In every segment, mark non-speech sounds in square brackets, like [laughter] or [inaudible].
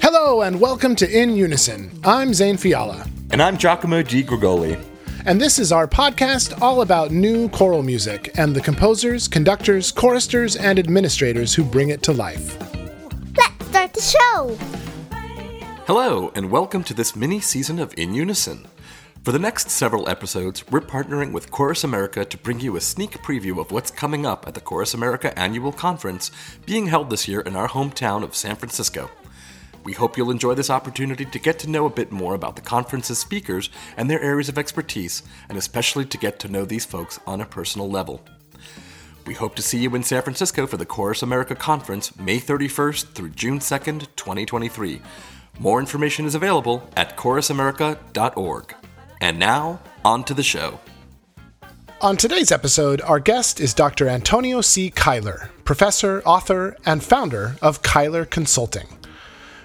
Hello and welcome to In Unison. I'm Zane Fiala. And I'm Giacomo G. Grigoli. And this is our podcast all about new choral music and the composers, conductors, choristers, and administrators who bring it to life. Let's start the show! Hello, and welcome to this mini season of In Unison. For the next several episodes, we're partnering with Chorus America to bring you a sneak preview of what's coming up at the Chorus America Annual Conference being held this year in our hometown of San Francisco. We hope you'll enjoy this opportunity to get to know a bit more about the conference's speakers and their areas of expertise, and especially to get to know these folks on a personal level. We hope to see you in San Francisco for the Chorus America Conference May 31st through June 2nd, 2023. More information is available at chorusamerica.org. And now, on to the show. On today's episode, our guest is Dr. Antonio C. Cuyler, professor, author, and founder of Cuyler Consulting.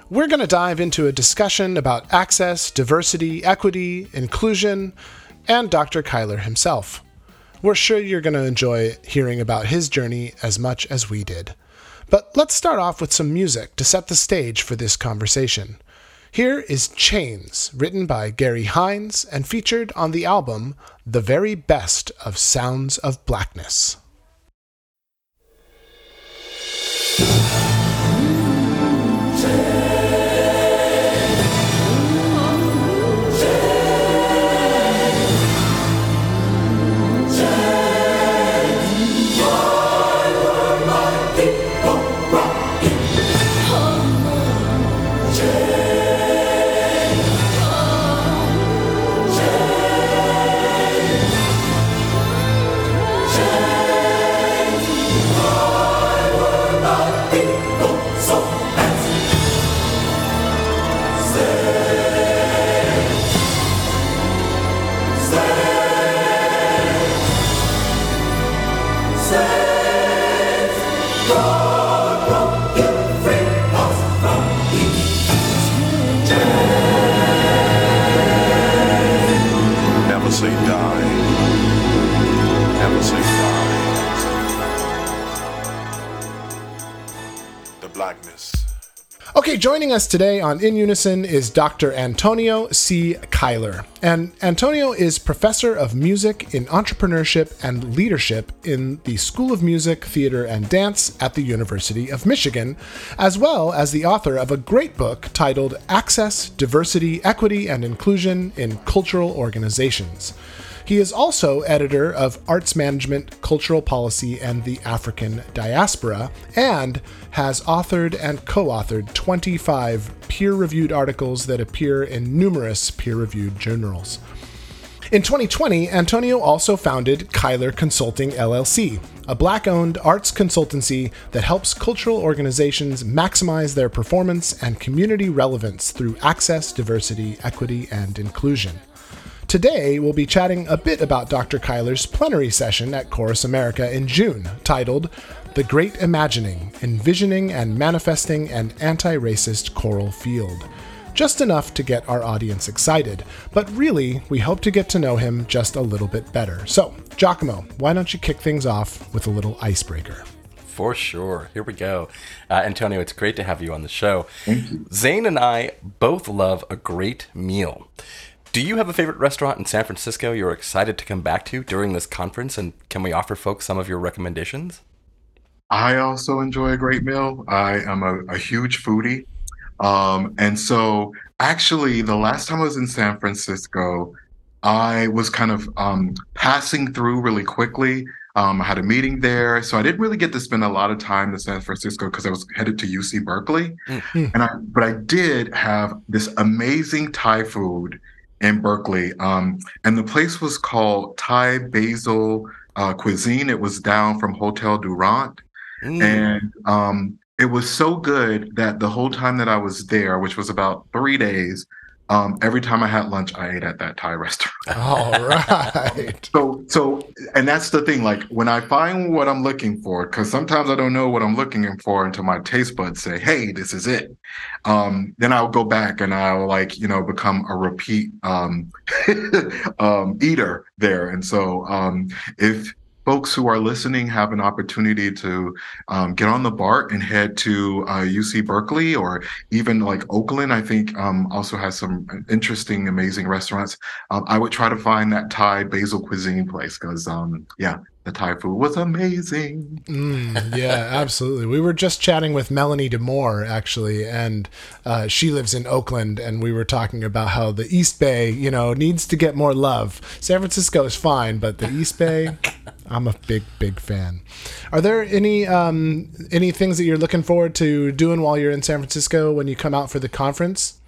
We're going to dive into a discussion about access, diversity, equity, inclusion, and Dr. Cuyler himself. We're sure you're going to enjoy hearing about his journey as much as we did. But let's start off with some music to set the stage for this conversation. Here is Chains, written by Gary Hines and featured on the album The Very Best of Sounds of Blackness. Okay, joining us today on In Unison is Dr. Antonio C. Cuyler. And Antonio is professor of music in entrepreneurship and leadership in the School of Music, Theater, and Dance at the University of Michigan, as well as the author of a great book titled Access, Diversity, Equity, and Inclusion in Cultural Organizations. He is also editor of Arts Management, Cultural Policy, and the African Diaspora, and has authored and co authored 25 peer reviewed articles that appear in numerous peer reviewed journals. In 2020, Antonio also founded Cuyler Consulting LLC, a black owned arts consultancy that helps cultural organizations maximize their performance and community relevance through access, diversity, equity, and inclusion. Today, we'll be chatting a bit about Dr. Cuyler's plenary session at Chorus America in June, titled The Great Imagining Envisioning and Manifesting an Anti Racist Choral Field. Just enough to get our audience excited, but really, we hope to get to know him just a little bit better. So, Giacomo, why don't you kick things off with a little icebreaker? For sure. Here we go. Uh, Antonio, it's great to have you on the show. Thank you. Zane and I both love a great meal. Do you have a favorite restaurant in San Francisco you're excited to come back to during this conference? And can we offer folks some of your recommendations? I also enjoy a great meal. I am a, a huge foodie. Um, and so, actually, the last time I was in San Francisco, I was kind of um, passing through really quickly. Um, I had a meeting there, so I didn't really get to spend a lot of time in San Francisco because I was headed to UC Berkeley. Mm. And I, but I did have this amazing Thai food in Berkeley, um, and the place was called Thai Basil uh, Cuisine. It was down from Hotel Durant, Mm. and um, it was so good that the whole time that I was there, which was about three days, um, every time I had lunch, I ate at that Thai restaurant. [laughs] All right. So, so, and that's the thing. Like when I find what I'm looking for, because sometimes I don't know what I'm looking for until my taste buds say, "Hey, this is it." Um, then I'll go back and I'll like you know become a repeat um, [laughs] um, eater there. And so, um, if folks who are listening have an opportunity to um, get on the BART and head to uh, UC Berkeley or even like Oakland, I think um, also has some interesting, amazing restaurants. Um, I would try to find that Thai basil cuisine place because, um, yeah, the Thai food was amazing. Mm, [laughs] yeah, absolutely. We were just chatting with Melanie DeMore actually, and uh, she lives in Oakland, and we were talking about how the East Bay, you know, needs to get more love. San Francisco is fine, but the East Bay, [laughs] I'm a big, big fan. Are there any um, any things that you're looking forward to doing while you're in San Francisco when you come out for the conference?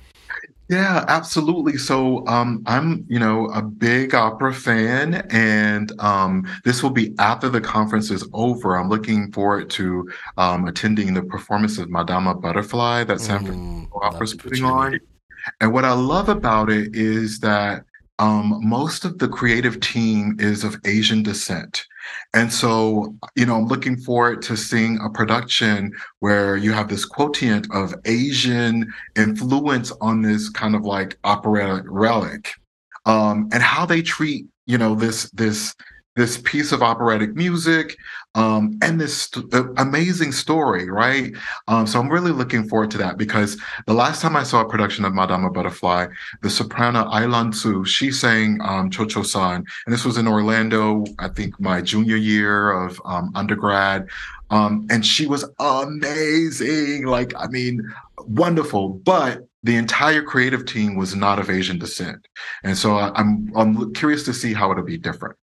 Yeah, absolutely. So um, I'm, you know, a big opera fan, and um, this will be after the conference is over. I'm looking forward to um, attending the performance of Madama Butterfly that San Francisco Mm, Opera is putting on. And what I love about it is that um, most of the creative team is of Asian descent. And so, you know, I'm looking forward to seeing a production where you have this quotient of Asian influence on this kind of like operatic relic. Um, and how they treat, you know, this this this piece of operatic music um, and this st- amazing story, right? Um, so I'm really looking forward to that because the last time I saw a production of Madama Butterfly, the soprano Ailan Tsu, she sang um, Cho Cho San, and this was in Orlando, I think my junior year of um, undergrad. Um, and she was amazing. Like, I mean, wonderful. But the entire creative team was not of Asian descent. And so I, I'm I'm curious to see how it'll be different.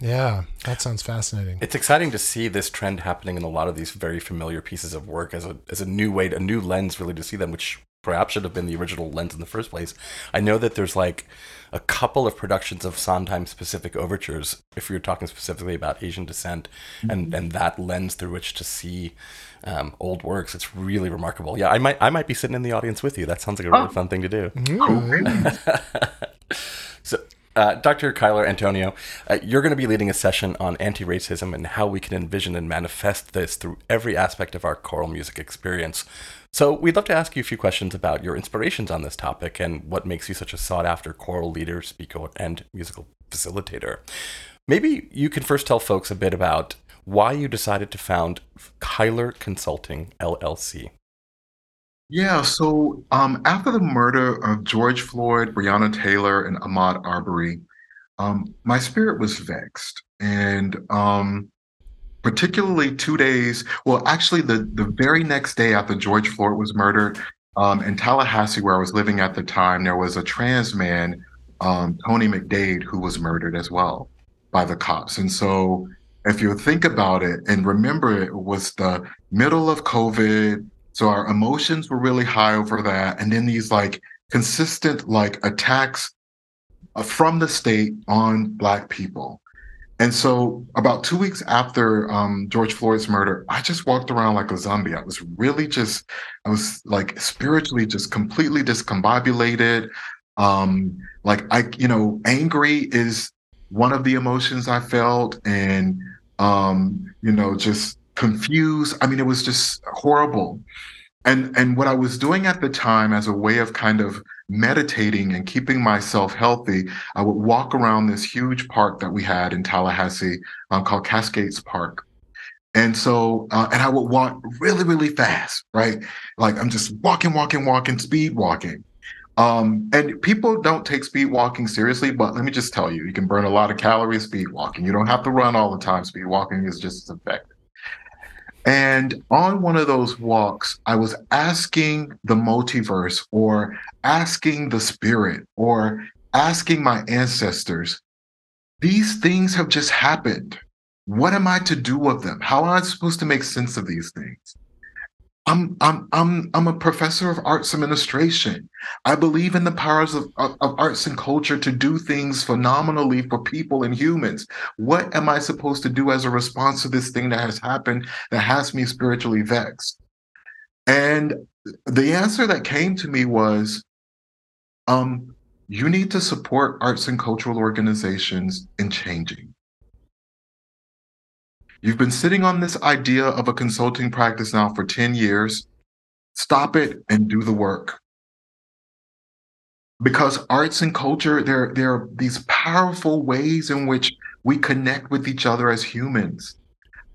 Yeah, that sounds fascinating. It's exciting to see this trend happening in a lot of these very familiar pieces of work as a as a new way, a new lens, really to see them, which perhaps should have been the original lens in the first place. I know that there's like a couple of productions of Sondheim specific overtures, if you're talking specifically about Asian descent and and that lens through which to see um, old works. It's really remarkable. Yeah, I might I might be sitting in the audience with you. That sounds like a really fun thing to do. [laughs] So, uh, Dr. Cuyler Antonio, uh, you're going to be leading a session on anti racism and how we can envision and manifest this through every aspect of our choral music experience. So, we'd love to ask you a few questions about your inspirations on this topic and what makes you such a sought after choral leader, speaker, and musical facilitator. Maybe you can first tell folks a bit about why you decided to found Cuyler Consulting LLC. Yeah, so um, after the murder of George Floyd, Breonna Taylor, and Ahmaud Arbery, um, my spirit was vexed. And um, particularly two days, well, actually, the, the very next day after George Floyd was murdered um, in Tallahassee, where I was living at the time, there was a trans man, um, Tony McDade, who was murdered as well by the cops. And so, if you think about it and remember, it was the middle of COVID. So our emotions were really high over that. And then these like consistent like attacks uh, from the state on Black people. And so about two weeks after um, George Floyd's murder, I just walked around like a zombie. I was really just, I was like spiritually just completely discombobulated. Um, like I, you know, angry is one of the emotions I felt, and um, you know, just confused. I mean, it was just horrible. And and what I was doing at the time as a way of kind of meditating and keeping myself healthy, I would walk around this huge park that we had in Tallahassee um, called Cascades Park. And so, uh, and I would walk really, really fast, right? Like I'm just walking, walking, walking, speed walking. Um, and people don't take speed walking seriously, but let me just tell you, you can burn a lot of calories speed walking. You don't have to run all the time. Speed walking is just as effective. And on one of those walks, I was asking the multiverse or asking the spirit or asking my ancestors, these things have just happened. What am I to do with them? How am I supposed to make sense of these things? I'm I'm I'm I'm a professor of arts administration. I believe in the powers of, of, of arts and culture to do things phenomenally for people and humans. What am I supposed to do as a response to this thing that has happened that has me spiritually vexed? And the answer that came to me was, um, you need to support arts and cultural organizations in changing. You've been sitting on this idea of a consulting practice now for 10 years. Stop it and do the work. Because arts and culture, there, there are these powerful ways in which we connect with each other as humans.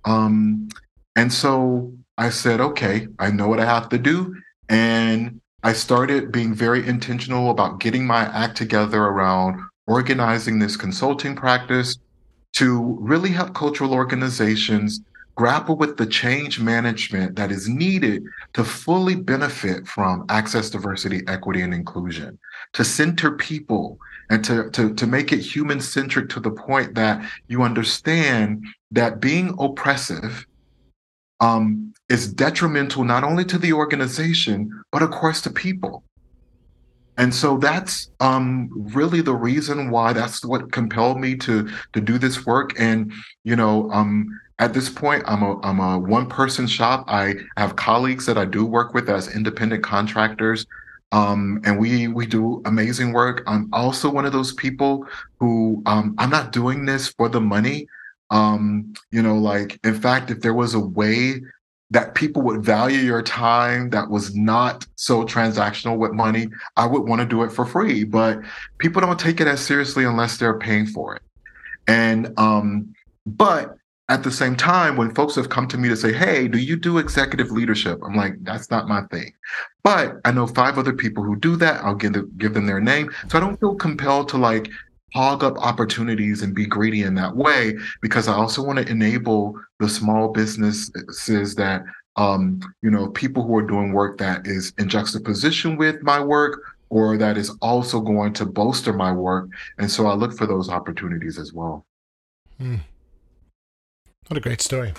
Um, and so I said, okay, I know what I have to do. And I started being very intentional about getting my act together around organizing this consulting practice to really help cultural organizations grapple with the change management that is needed to fully benefit from access, diversity, equity, and inclusion, to center people and to, to, to make it human centric to the point that you understand that being oppressive um, is detrimental not only to the organization, but of course to people. And so that's um, really the reason why that's what compelled me to to do this work. And you know, um, at this point, I'm a I'm a one person shop. I have colleagues that I do work with as independent contractors. Um, and we we do amazing work. I'm also one of those people who um, I'm not doing this for the money. Um, you know, like in fact, if there was a way that people would value your time that was not so transactional with money, I would want to do it for free. But people don't take it as seriously unless they're paying for it. And um, but at the same time, when folks have come to me to say, Hey, do you do executive leadership? I'm like, that's not my thing. But I know five other people who do that. I'll give, the, give them their name. So I don't feel compelled to like hog up opportunities and be greedy in that way because I also want to enable the small businesses that um, you know, people who are doing work that is in juxtaposition with my work or that is also going to bolster my work. And so I look for those opportunities as well. Hmm. What a great story.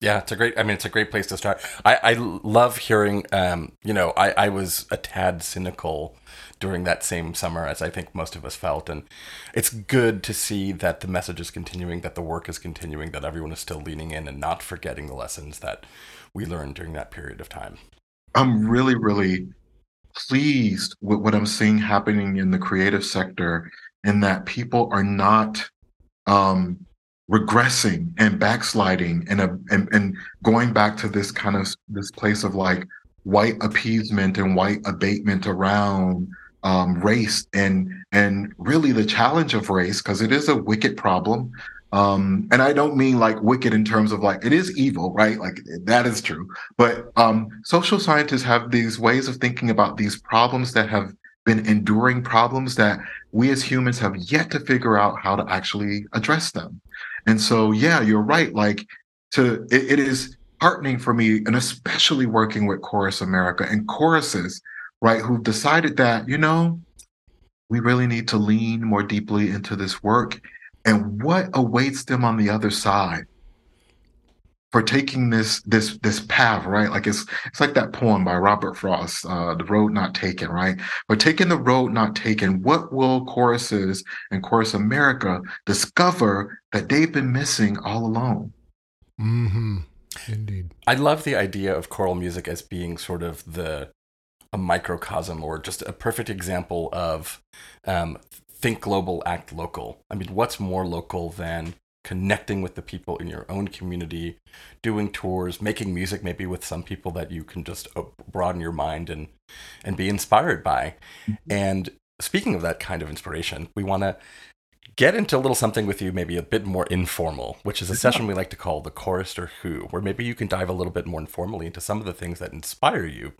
Yeah, it's a great. I mean, it's a great place to start. I, I love hearing. Um, you know, I, I was a tad cynical during that same summer, as I think most of us felt, and it's good to see that the message is continuing, that the work is continuing, that everyone is still leaning in and not forgetting the lessons that we learned during that period of time. I'm really, really pleased with what I'm seeing happening in the creative sector, in that people are not um, regressing and backsliding and, uh, and and going back to this kind of this place of like white appeasement and white abatement around um, race and and really the challenge of race because it is a wicked problem um, and I don't mean like wicked in terms of like it is evil, right? Like that is true. But um, social scientists have these ways of thinking about these problems that have been enduring problems that we as humans have yet to figure out how to actually address them. And so, yeah, you're right. Like to it, it is heartening for me, and especially working with Chorus America and choruses, right, who've decided that, you know, we really need to lean more deeply into this work. And what awaits them on the other side for taking this this this path right? Like it's it's like that poem by robert frost uh the road not taken right? But taking the road not taken what will choruses and chorus america discover that they've been missing all along? Mm-hmm. Indeed. I love the idea of choral music as being sort of the a microcosm or just a perfect example of um, think global, act local. I mean, what's more local than connecting with the people in your own community, doing tours, making music maybe with some people that you can just uh, broaden your mind and and be inspired by. Mm-hmm. And speaking of that kind of inspiration, we want to get into a little something with you, maybe a bit more informal, which is a session we like to call the Chorister Who, where maybe you can dive a little bit more informally into some of the things that inspire you.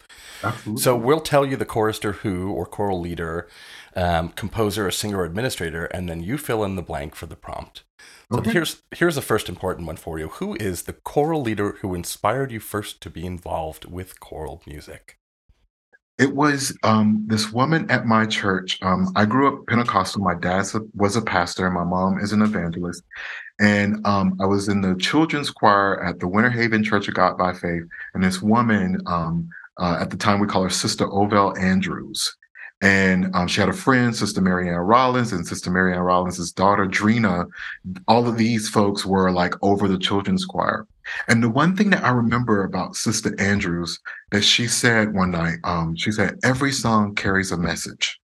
Absolutely. So we'll tell you the chorister who or choral leader, um, composer, or singer, or administrator, and then you fill in the blank for the prompt. So okay. here's here's the first important one for you. Who is the choral leader who inspired you first to be involved with choral music? It was um, this woman at my church. Um, I grew up Pentecostal. My dad was a pastor, and my mom is an evangelist. And um, I was in the children's choir at the Winter Haven Church of God by Faith. And this woman, um, uh, at the time, we call her Sister Ovell Andrews. And um, she had a friend, Sister Marianne Rollins, and Sister Marianne Rollins' daughter, Drina. All of these folks were like over the children's choir. And the one thing that I remember about Sister Andrews that she said one night, um, she said, every song carries a message.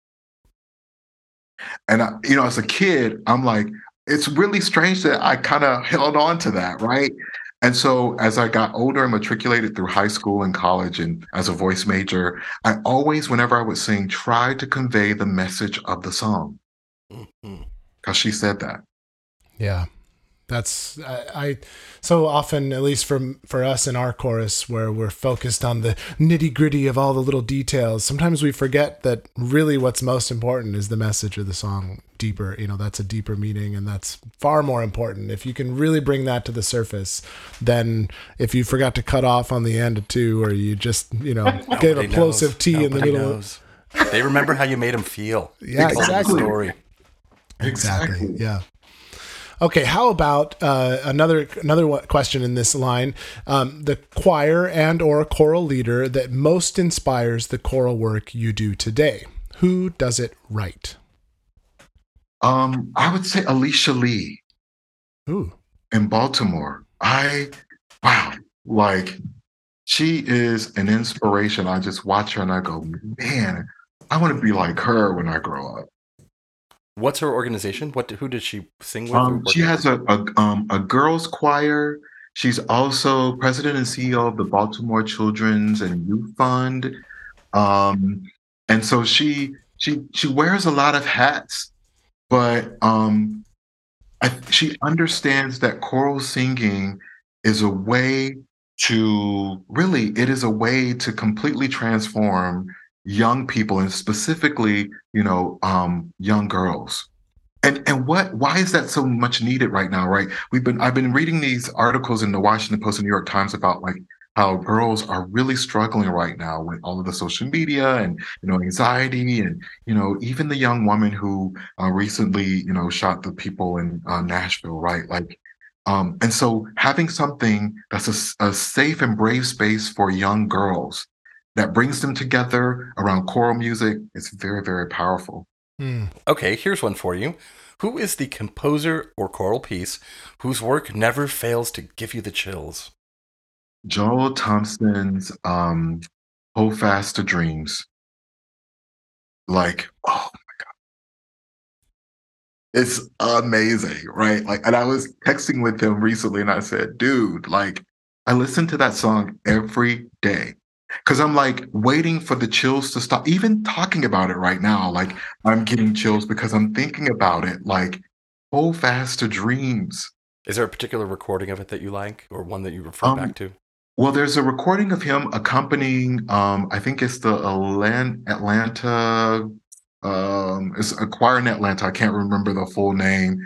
And I, you know, as a kid, I'm like, it's really strange that I kind of held on to that, right? And so as I got older and matriculated through high school and college and as a voice major, I always, whenever I would sing, tried to convey the message of the song. Because mm-hmm. she said that. Yeah. That's I, I so often, at least from for us in our chorus, where we're focused on the nitty gritty of all the little details. Sometimes we forget that really what's most important is the message of the song deeper. You know, that's a deeper meaning, and that's far more important. If you can really bring that to the surface, then if you forgot to cut off on the end of two, or you just you know [laughs] gave a plosive T Nobody in the middle. Knows. They remember how you made them feel. [laughs] Yeah, exactly. Story. Exactly. exactly. Yeah. Okay, how about uh, another another question in this line? Um, the choir and or choral leader that most inspires the choral work you do today. Who does it right? Um, I would say Alysia Lee. Who? In Baltimore. I wow, like she is an inspiration. I just watch her and I go, man, I want to be like her when I grow up. What's her organization? What who did she sing with? Um, she has a a, um, a girls choir. She's also president and CEO of the Baltimore Children's and Youth Fund. Um, and so she she she wears a lot of hats, but um, I, she understands that choral singing is a way to really it is a way to completely transform young people and specifically you know um, young girls. And and what why is that so much needed right now right? We've been i've been reading these articles in the washington post and new york times about like how girls are really struggling right now with all of the social media and you know anxiety and you know even the young woman who uh, recently you know shot the people in uh, nashville right? Like um, and so having something that's a, a safe and brave space for young girls that brings them together around choral music. It's very, very powerful. Mm. Okay, here's one for you. Who is the composer or choral piece whose work never fails to give you the chills? Joel Thompson's um, Hold Fast to Dreams. Like, oh my God. It's amazing, right? Like, and I was texting with him recently and I said, dude, like, I listen to that song every day because I'm like waiting for the chills to stop. Even talking about it right now, like I'm getting chills because I'm thinking about it. Like, hold fast to dreams. Is there a particular recording of it that you like, or one that you refer um, back to? Well, there's a recording of him accompanying. Um, I think it's the Atlanta. Um, it's a choir in Atlanta. I can't remember the full name.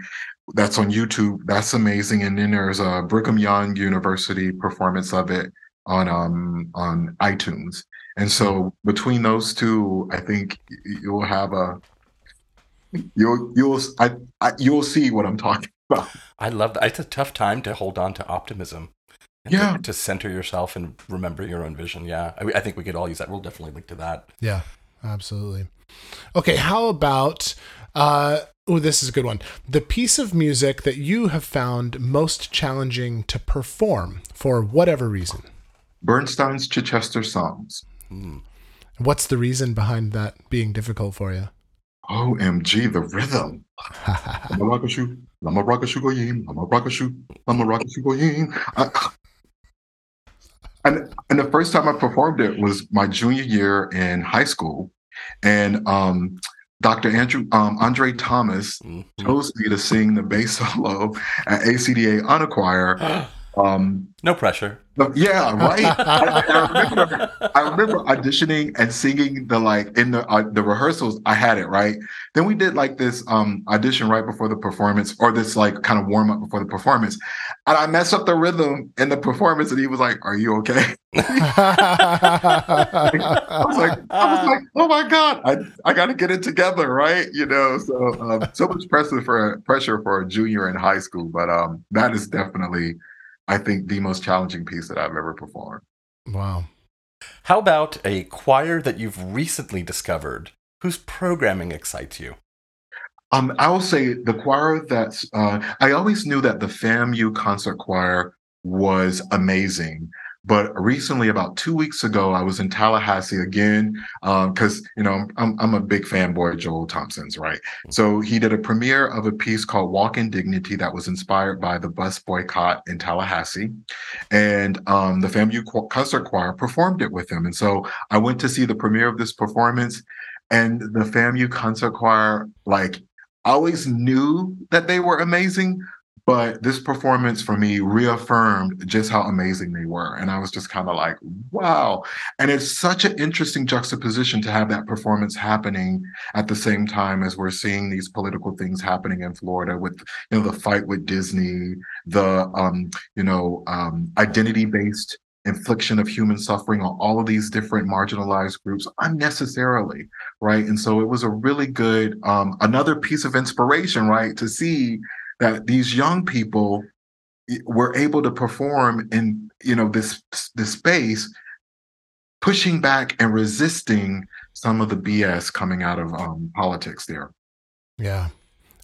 That's on YouTube. That's amazing. And then there's a Brigham Young University performance of it on um on iTunes. And so between those two, I think you'll have a you'll you'll I, I you'll see what I'm talking [laughs] about. I love that. It's a tough time to hold on to optimism. Yeah. To, to, center yourself and remember your own vision. Yeah. I, I think we could all use that. We'll definitely link to that. Yeah, absolutely. Okay. How about, uh, oh, this is a good one. The piece of music that you have found most challenging to perform for whatever reason. Bernstein's Chichester Psalms. Hmm. What's the reason behind that being difficult for you? OMG, the rhythm. [laughs] I'm a rock shoot. I'm a rock a shoot I'm a rock a shoot. I'm a rock a shoot And and the first time I performed it was my junior year in high school, and um, Dr. Andrew um, Andre Thomas mm-hmm. chose me to sing the bass [laughs] solo at ACDA Honor Choir. [gasps] Um, no pressure. Yeah, right. [laughs] I, I, remember, I remember auditioning and singing the like in the uh, the rehearsals. I had it right. Then we did like this um, audition right before the performance, or this like kind of warm up before the performance, and I messed up the rhythm in the performance, and he was like, "Are you okay?" [laughs] [laughs] I was like, I was like, "Oh my god, I I got to get it together, right?" You know, so um, so much pressure for pressure for a junior in high school, but um, that is definitely I think, the most challenging piece that I've ever performed. Wow. How about a choir that you've recently discovered whose programming excites you? Um, I will say the choir that's, uh, I always knew that the FAMU concert choir was amazing. But recently, about two weeks ago, I was in Tallahassee again because um, you know I'm I'm a big fanboy of Joel Thompson's, right? Mm-hmm. So he did a premiere of a piece called "Walk in Dignity" that was inspired by the bus boycott in Tallahassee, and um, the FAMU concert choir performed it with him. And so I went to see the premiere of this performance, and the FAMU concert choir, like, I always knew that they were amazing, But this performance for me reaffirmed just how amazing they were. And I was just kind of like, wow. And it's such an interesting juxtaposition to have that performance happening at the same time as we're seeing these political things happening in Florida with, you know, the fight with Disney, the, um, you know, um, identity based infliction of human suffering on all of these different marginalized groups unnecessarily right and so it was a really good um, another piece of inspiration right to see that these young people were able to perform in you know this this space pushing back and resisting some of the bs coming out of um, politics there. Yeah.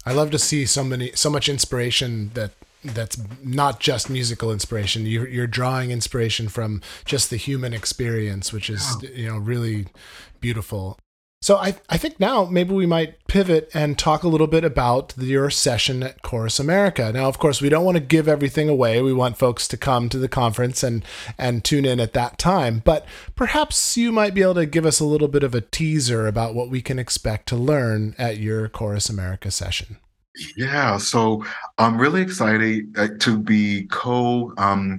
I love to see so many so much inspiration that that's not just musical inspiration. You're, you're drawing inspiration from just the human experience which is you know really beautiful so I, I think now maybe we might pivot and talk a little bit about your session at Chorus America. Now, of course, we don't want to give everything away. We want folks to come to the conference and and tune in at that time. But perhaps you might be able to give us a little bit of a teaser about what we can expect to learn at your Chorus America session. Yeah, so I'm really excited uh, to be co um,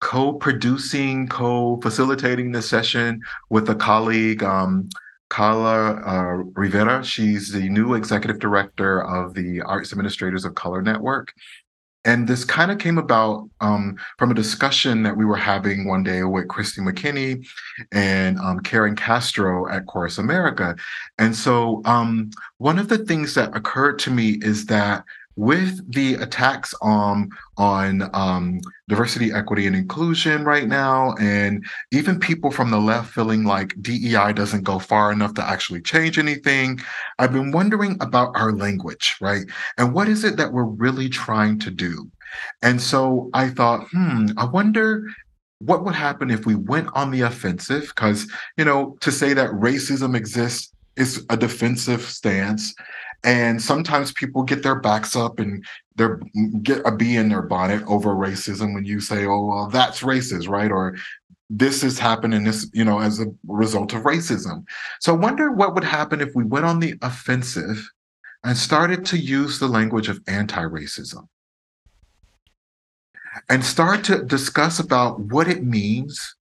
co-producing, co-facilitating this session with a colleague. Um, Carla uh, Rivera. She's the new executive director of the Arts Administrators of Color Network. And this kind of came about um, from a discussion that we were having one day with Christy McKinney and um, Karen Castro at Chorus America. And so um, one of the things that occurred to me is that with the attacks on on um, diversity, equity, and inclusion right now, and even people from the left feeling like DEI doesn't go far enough to actually change anything, I've been wondering about our language, right? And what is it that we're really trying to do? And so I thought, hmm, I wonder what would happen if we went on the offensive? Because, you know, to say that racism exists is a defensive stance and sometimes people get their backs up and they get a bee in their bonnet over racism when you say, oh, well, that's racist, right? Or this is happening this, you know, as a result of racism. So I wonder what would happen if we went on the offensive and started to use the language of anti-racism and start to discuss about what it means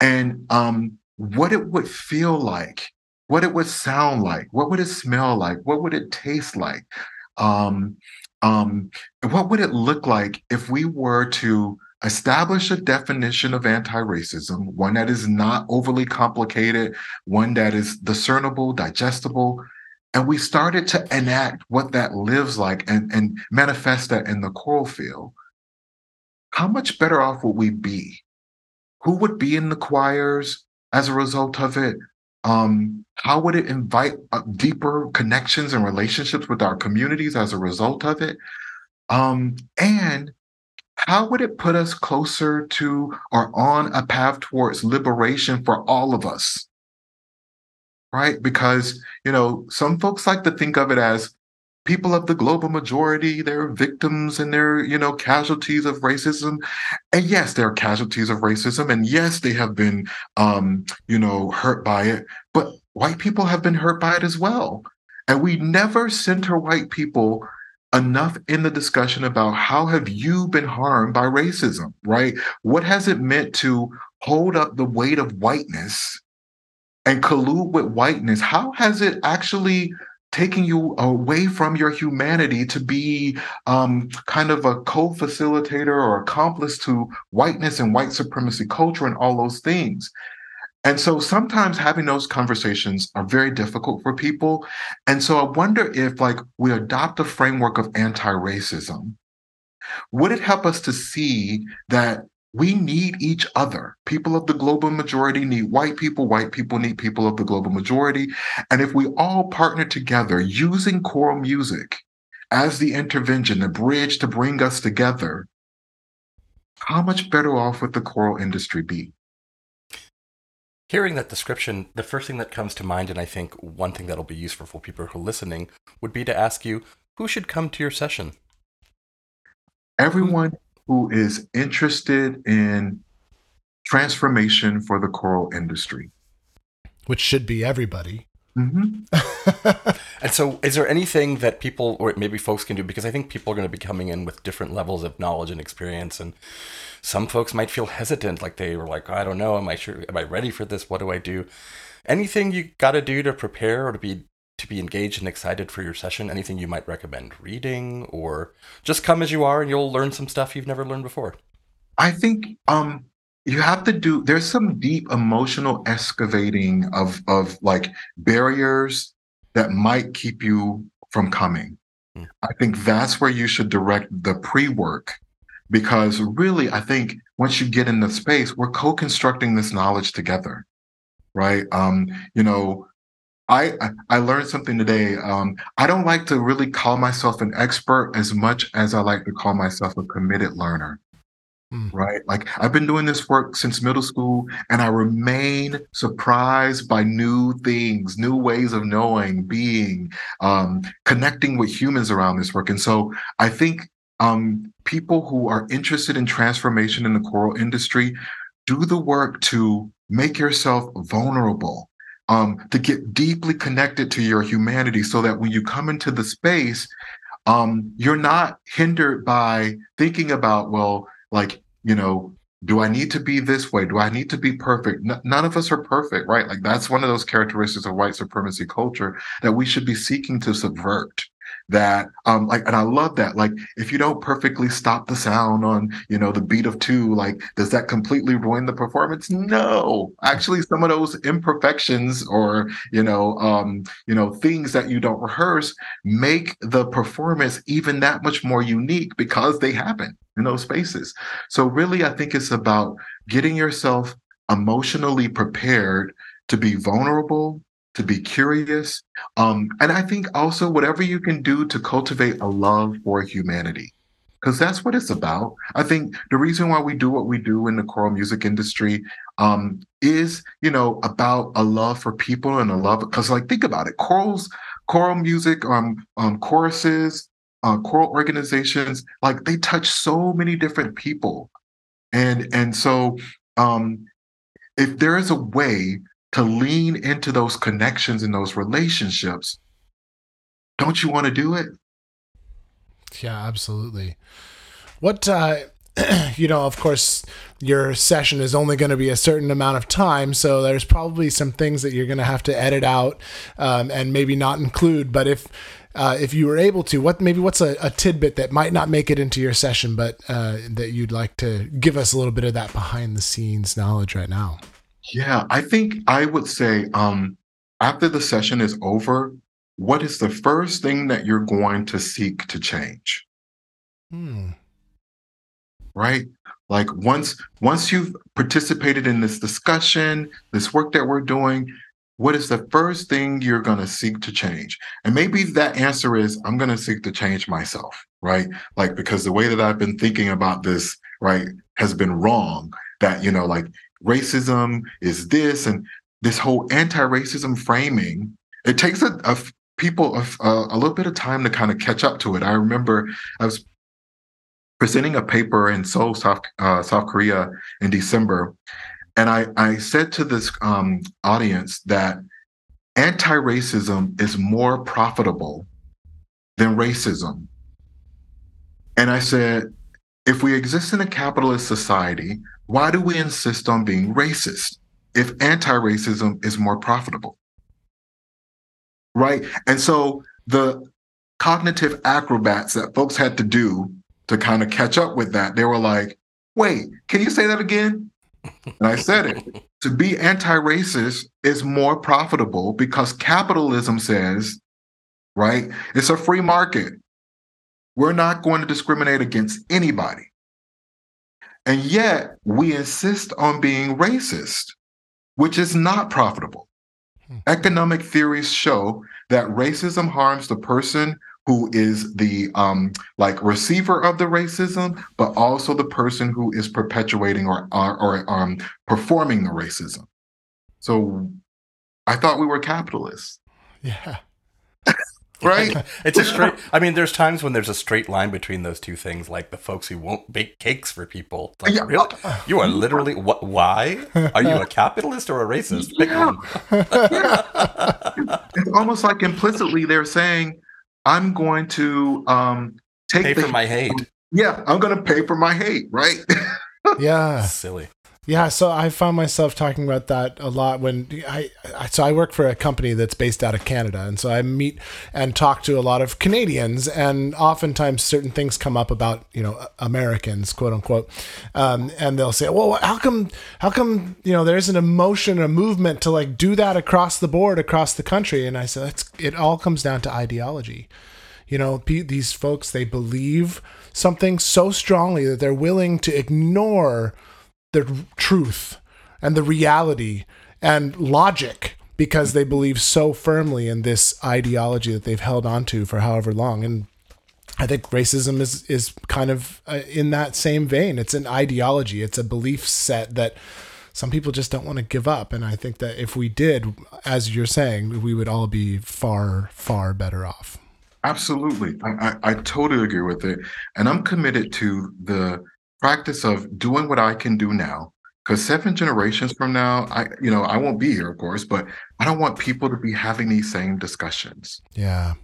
and um, what it would feel like what it would sound like, what would it smell like, what would it taste like, um, um, what would it look like if we were to establish a definition of anti-racism, one that is not overly complicated, one that is discernible, digestible, and we started to enact what that lives like and, and manifest that in the choral field, how much better off would we be? Who would be in the choirs as a result of it? Um, how would it invite uh, deeper connections and relationships with our communities as a result of it? Um, and how would it put us closer to or on a path towards liberation for all of us? Right? Because, you know, some folks like to think of it as people of the global majority they're victims and they're you know casualties of racism. And yes they're casualties of racism and yes they have been um you know hurt by it but white people have been hurt by it as well. And we never center white people enough in the discussion about how have you been harmed by racism right? What has it meant to hold up the weight of whiteness and collude with whiteness? How has it actually taking you away from your humanity to be um, kind of a co-facilitator or accomplice to whiteness and white supremacy culture and all those things. And so sometimes having those conversations are very difficult for people. And so I wonder if like we adopt a framework of anti-racism, would it help us to see that we need each other. People of the global majority need white people, white people need people of the global majority. And if we all partner together using choral music as the intervention, the bridge to bring us together, how much better off would the choral industry be? Hearing that description, the first thing that comes to mind, and I think one thing that'll be useful for people who are listening, would be to ask you who should come to your session? Everyone who is interested in transformation for the choral industry. Which should be everybody. Mm-hmm. [laughs] and so, is there anything that people, or maybe folks, can do? Because I think people are going to be coming in with different levels of knowledge and experience, and some folks might feel hesitant, like they were like, "I don't know, am I sure? Am I ready for this? What do I do?" Anything you got to do to prepare or to be to be engaged and excited for your session? Anything you might recommend reading, or just come as you are and you'll learn some stuff you've never learned before? I think um, you have to do there's some deep emotional excavating of of like barriers that might keep you from coming mm. i think that's where you should direct the pre-work because really i think once you get in the space we're co-constructing this knowledge together right um you know I, I learned something today. Um, I don't like to really call myself an expert as much as I like to call myself a committed learner. Mm. Right. Like I've been doing this work since middle school and I remain surprised by new things, new ways of knowing, being, um, connecting with humans around this work. And so I think um, people who are interested in transformation in the choral industry do the work to make yourself vulnerable. Um, to get deeply connected to your humanity so that when you come into the space, um, you're not hindered by thinking about, well, like you know do i need to be this way? Do i need to be perfect? N- none of us are perfect right? Like that's one of those characteristics of white supremacy culture that we should be seeking to subvert that um like and i love that like if you don't perfectly stop the sound on you know the beat of two like does that completely ruin the performance? No. Actually some of those imperfections or you know um you know things that you don't rehearse make the performance even that much more unique because they happen in those spaces. So really i think it's about getting yourself emotionally prepared to be vulnerable to be curious. Um, and I think also whatever you can do to cultivate a love for humanity, because that's what it's about. I think the reason why we do what we do in the choral music industry um, is, you know, about a love for people and a love, because like think about it, chorals, choral music, um, um choruses, uh, choral organizations, like they touch so many different people. And and so um, if there is a way to lean into those connections and those relationships, don't you want to do it? Yeah, absolutely. What, uh, [clears throat] you know, of course, your session is only going to be a certain amount of time, so there's probably some things that you're going to have to edit out um, and maybe not include. But if uh, if you were able to, what maybe what's a, a, tidbit that might not make it into your session, but uh, that you'd like to give us a little bit of that behind the scenes knowledge right now? Yeah, I think I would say um, after the session is over, what is the first thing that you're going to seek to change? Hmm. Right? Like once once you've participated in this discussion, this work that we're doing, what is the first thing you're going to seek to change? And maybe that answer is I'm going to seek to change myself, right? Like because the way that I've been thinking about this, right, has been wrong. That, you know, like racism is this and this whole anti-racism framing it takes a, a people a, a, little bit of time to kind of catch up to it. I remember i was presenting a paper in seoul south, uh, south korea in december and i, I said to this um, audience that anti-racism is more profitable than racism. And i said if we exist in a capitalist society why do we insist on being racist if anti racism is more profitable? Right. And so the cognitive acrobats that folks had to do to kind of catch up with that, they were like, wait, can you say that again? And I said it. [laughs] to be anti racist is more profitable because capitalism says, right? It's a free market. We're not going to discriminate against anybody. And yet we insist on being racist, which is not profitable. Hmm. Economic theories show that racism harms the person who is the um, like receiver of the racism, but also the person who is perpetuating or or, or um, performing the racism. So I thought we were capitalists. Yeah. [laughs] right? [laughs] it's a straight. I mean, there's times when there's a straight line between those two things, like the folks who won't bake cakes for people. It's Like, Yeah. really? You are literally what? Why are you a [laughs] capitalist or a racist? Pick Yeah. it's almost like implicitly they're saying, "I'm going to um, take Pay the for my hate. yeah, I'm going to pay for my hate." Right? [laughs] Yeah. Silly. Yeah, so I found myself talking about that a lot when I, I so I work for a company that's based out of Canada, and so I meet and talk to a lot of Canadians, and oftentimes certain things come up about you know Americans, quote unquote, um, and they'll say, well, how come how come you know there isn't a motion, a movement to like do that across the board, across the country? And I said, it's, it all comes down to ideology. You know, these folks they believe something so strongly that they're willing to ignore the truth and the reality and logic because they believe so firmly in this ideology that they've held onto for however long and I think racism is is kind of uh, in that same vein. It's an ideology. It's a belief set that some people just don't want to give up. And I think that if we did, as you're saying, we would all be far far better off. Absolutely. I, I, I totally agree with it. And I'm committed to the practice of doing what I can do now. Because seven generations from now, I you know, I won't be here, of course, but I don't want people to be having these same discussions. Yeah.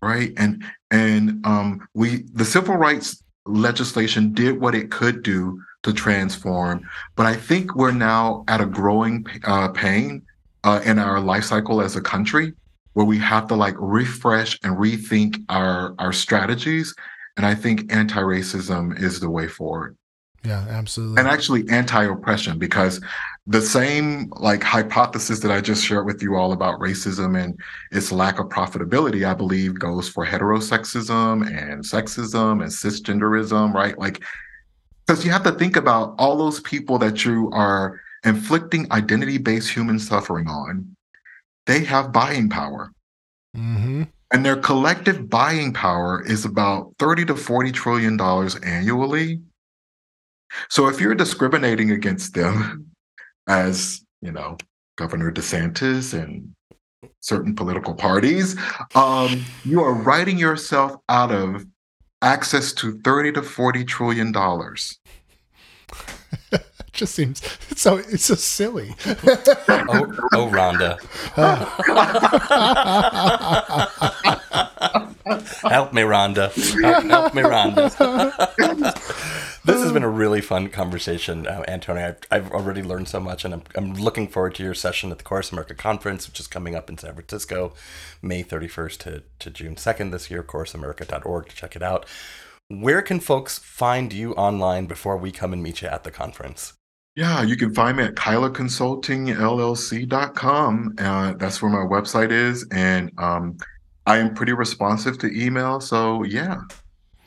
Right. And and um we the civil rights legislation did what it could do to transform. But I think we're now at a growing uh, pain uh, in our life cycle as a country where we have to like refresh and rethink our our strategies and i think anti-racism is the way forward Yeah, absolutely. and actually anti-oppression because the same like hypothesis that i just shared with you all about racism and its lack of profitability i believe goes for heterosexism and sexism and cisgenderism right like because you have to think about all those people that you are inflicting identity-based human suffering on they have buying power mm-hmm. and their collective buying power is about 30 to 40 trillion dollars annually so if you're discriminating against them as you know governor desantis and certain political parties um, you are writing yourself out of access to 30 to 40 trillion dollars It [laughs] just seems so it's so silly. Oh, oh, Rhonda. [laughs] [laughs] help me, Rhonda. Help, help me, Rhonda. [laughs] this has been a really fun conversation, uh, Antonio. I've, I've already learned so much, and I'm, I'm looking forward to your session at the Chorus America Conference, which is coming up in San Francisco, May 31st to, to June 2nd this year. ChorusAmerica.org to check it out. Where can folks find you online before we come and meet you at the conference? Yeah, you can find me at cuylerconsultingllc.com. Uh, that's where my website is. And um, I am pretty responsive to email. So, yeah,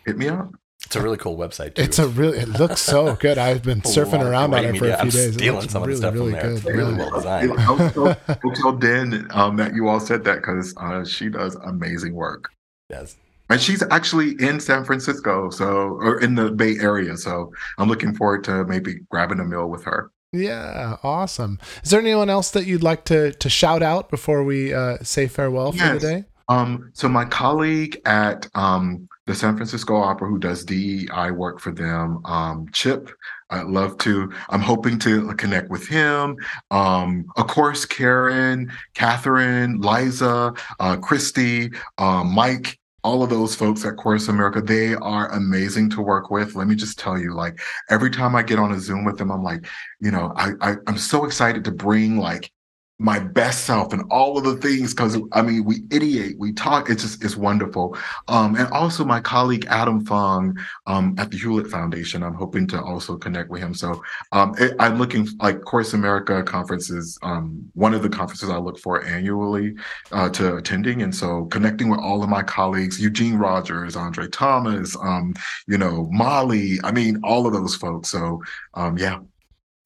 hit me up. It's a really cool website, too. It's a really it looks so [laughs] good. I've been surfing around on it for media. a few I'm days. Stealing looks some of the stuff really from there. good. It's really Really. well designed. I'll tell, [laughs] I'll tell Dan um, that you all said that because uh, she does amazing work. Yes. And she's actually in San Francisco, so or in the Bay Area. So I'm looking forward to maybe grabbing a meal with her. Yeah, awesome. Is there anyone else that you'd like to to shout out before we uh, say farewell for the day? Um, so my colleague at um, the San Francisco Opera, who does DEI work for them, um, Chip, I'd love to. I'm hoping to connect with him. Um, of course, Karen, Catherine, Liza, uh, Christy, uh, Mike. All of those folks at Chorus America, they are amazing to work with. Let me just tell you, like every time I get on a Zoom with them, I'm like, you know, I, I I'm so excited to bring like my best self and all of the things because I mean we ideate, we talk. It's just it's wonderful. Um, and also my colleague Adam Fong um, at the Hewlett Foundation. I'm hoping to also connect with him. So um, it, I'm looking like Chorus America conferences. Um, one of the conferences I look for annually uh, to attending, and so connecting with all of my colleagues, Eugene Rogers, Andre Thomas, um, you know Molly. I mean all of those folks. So um, yeah,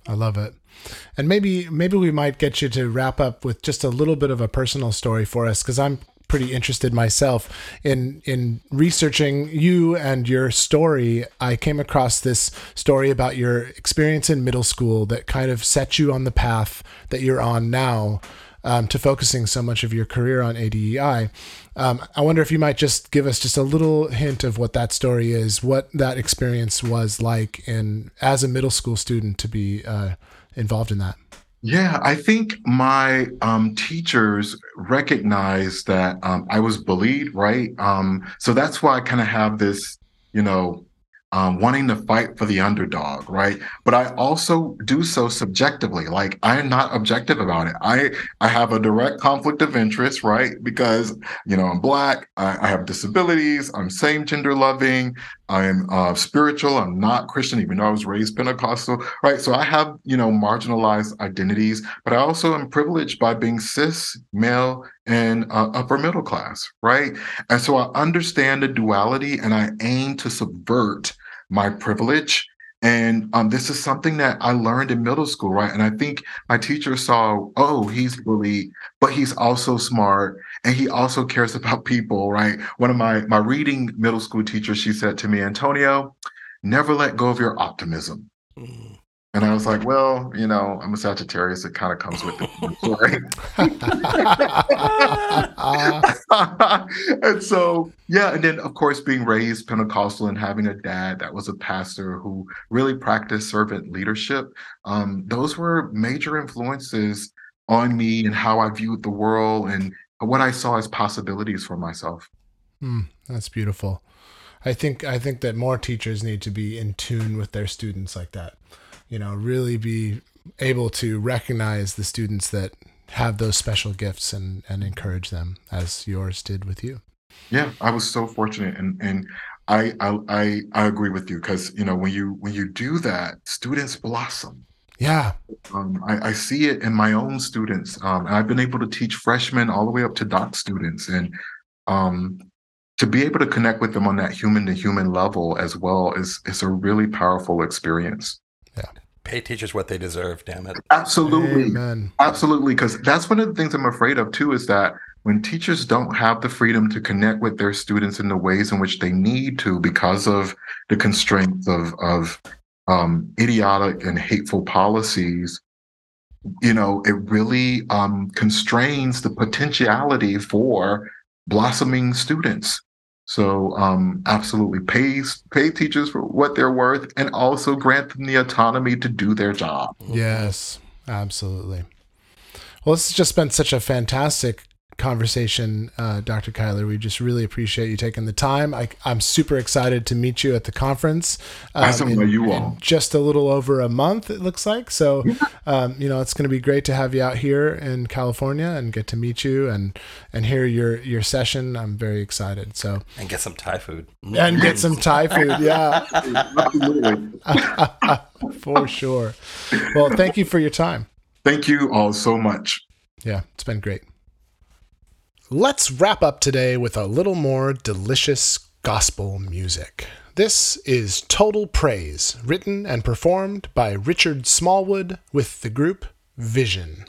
I love it. And maybe maybe we might get you to wrap up with just a little bit of a personal story for us because I'm pretty interested myself in in researching you and your story. I came across this story about your experience in middle school that kind of set you on the path that you're on now. um, to focusing so much of your career on ADEI. Um, I wonder if you might just give us just a little hint of what that story is, what that experience was like, and as a middle school student to be uh, involved in that. Yeah, I think my um, teachers recognized that um, I was bullied, right? Um, so that's why I kind of have this, you know, um, wanting to fight for the underdog, right? But I also do so subjectively. Like I'm not objective about it. I I have a direct conflict of interest, right? Because you know I'm black, I, I have disabilities, I'm same gender loving, I'm uh, spiritual, I'm not Christian, even though I was raised Pentecostal, right? So I have you know marginalized identities, but I also am privileged by being cis, male, and uh, upper middle class, right? And so I understand the duality, and I aim to subvert my privilege. And um, this is something that I learned in middle school, right? And I think my teacher saw, oh, he's bullied, but he's also smart and he also cares about people, right? One of my my reading middle school teachers, she said to me, Antonio, never let go of your optimism. Mm. And I was like, well, you know, I'm a Sagittarius. It kind of comes with [laughs] it. [laughs] and so, yeah. And then, of course, being raised Pentecostal and having a dad that was a pastor who really practiced servant leadership, um, those were major influences on me and how I viewed the world and what I saw as possibilities for myself. Mm, that's beautiful. I think I think that more teachers need to be in tune with their students like that you know, really be able to recognize the students that have those special gifts and, and encourage them as yours did with you. Yeah, I was so fortunate and, and I, I, I agree with you because, you know, when you, when you do that, students blossom. Yeah. Um, I, I, see it in my own students. Um, and I've been able to teach freshmen all the way up to doc students and, um, to be able to connect with them on that human to human level as well is, is a really powerful experience. Yeah. Pay teachers what they deserve, damn it. Absolutely. Amen. Absolutely. Because that's one of the things I'm afraid of too is that when teachers don't have the freedom to connect with their students in the ways in which they need to because of the constraints of, of um, idiotic and hateful policies, you know, it really um, constrains the potentiality for blossoming students. So um, absolutely pay pay teachers for what they're worth and also grant them the autonomy to do their job. Yes, absolutely. Well, this has just been such a fantastic conversation, uh, Dr. Cuyler. We just really appreciate you taking the time. I, am super excited to meet you at the conference. Um, in, you all. just a little over a month, it looks like. So, um, you know, it's going to be great to have you out here in California and get to meet you and and hear your your session. I'm very excited. So and get some Thai food and get some Thai food. Yeah, [laughs] for sure. Well, thank you for your time. Thank you all so much. Yeah, it's been great. Let's wrap up today with a little more delicious gospel music. This is Total Praise, written and performed by Richard Smallwood with the group Vision.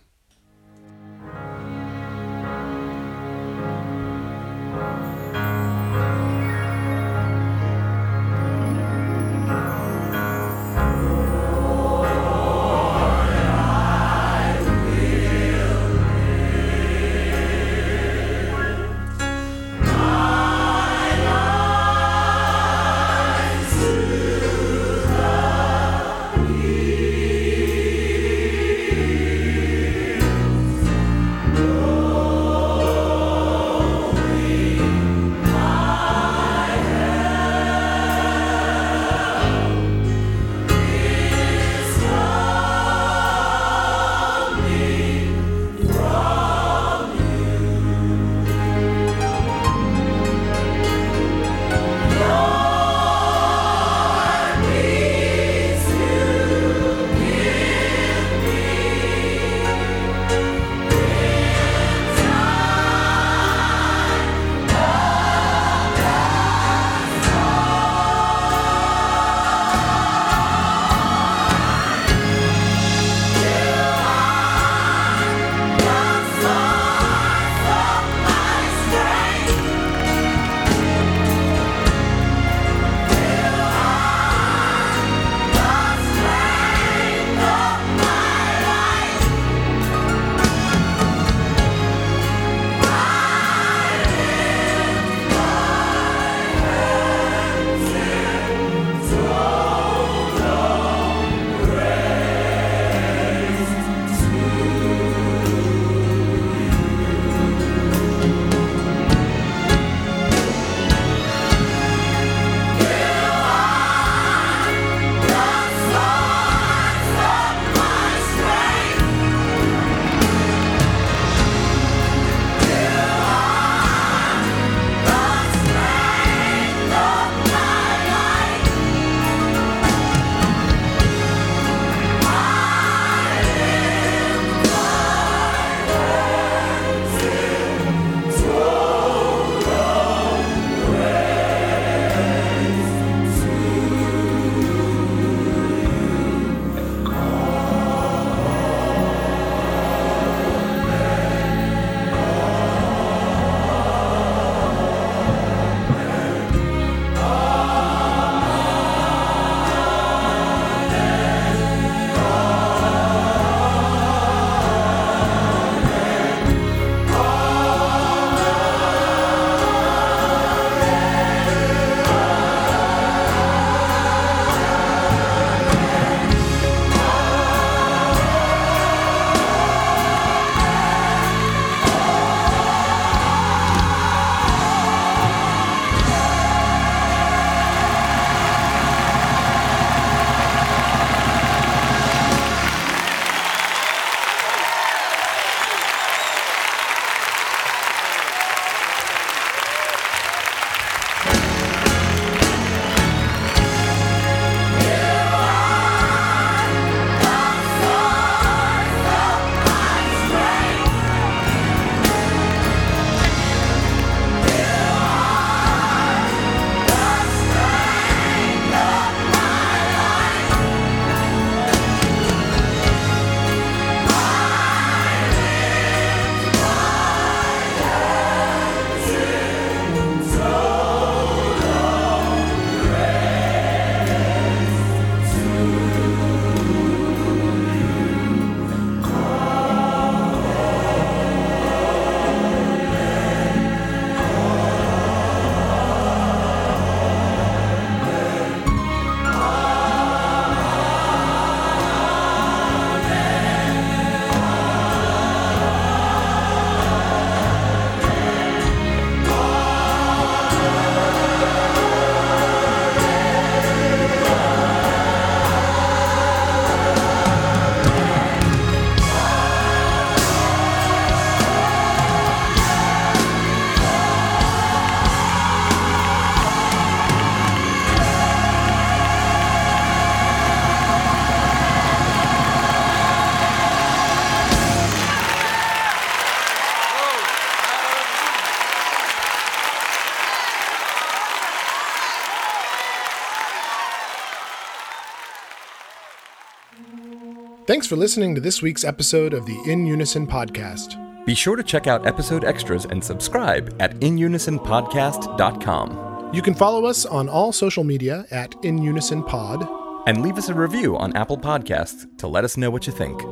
Thanks for listening to this week's episode of the In Unison podcast. Be sure to check out episode extras and subscribe at inunisonpodcast.com. You can follow us on all social media at In Unison Pod. And leave us a review on Apple Podcasts to let us know what you think.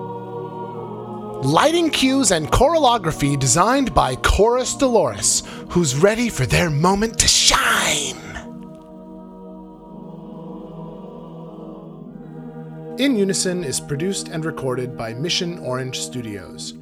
Lighting cues and chorography designed by Chorus Dolores, who's ready for their moment to shine. In Unison is produced and recorded by Mission Orange Studios.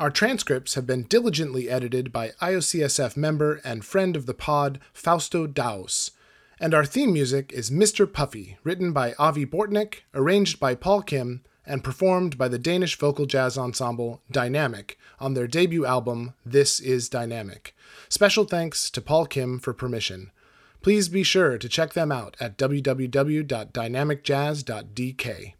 Our transcripts have been diligently edited by IOCSF member and friend of the pod, Fausto Daus. And our theme music is Mr. Puffy, written by Avi Bortnick, arranged by Paul Kim, and performed by the Danish vocal jazz ensemble Dynamic on their debut album, This Is Dynamic. Special thanks to Paul Kim for permission. Please be sure to check them out at www.dynamicjazz.dk.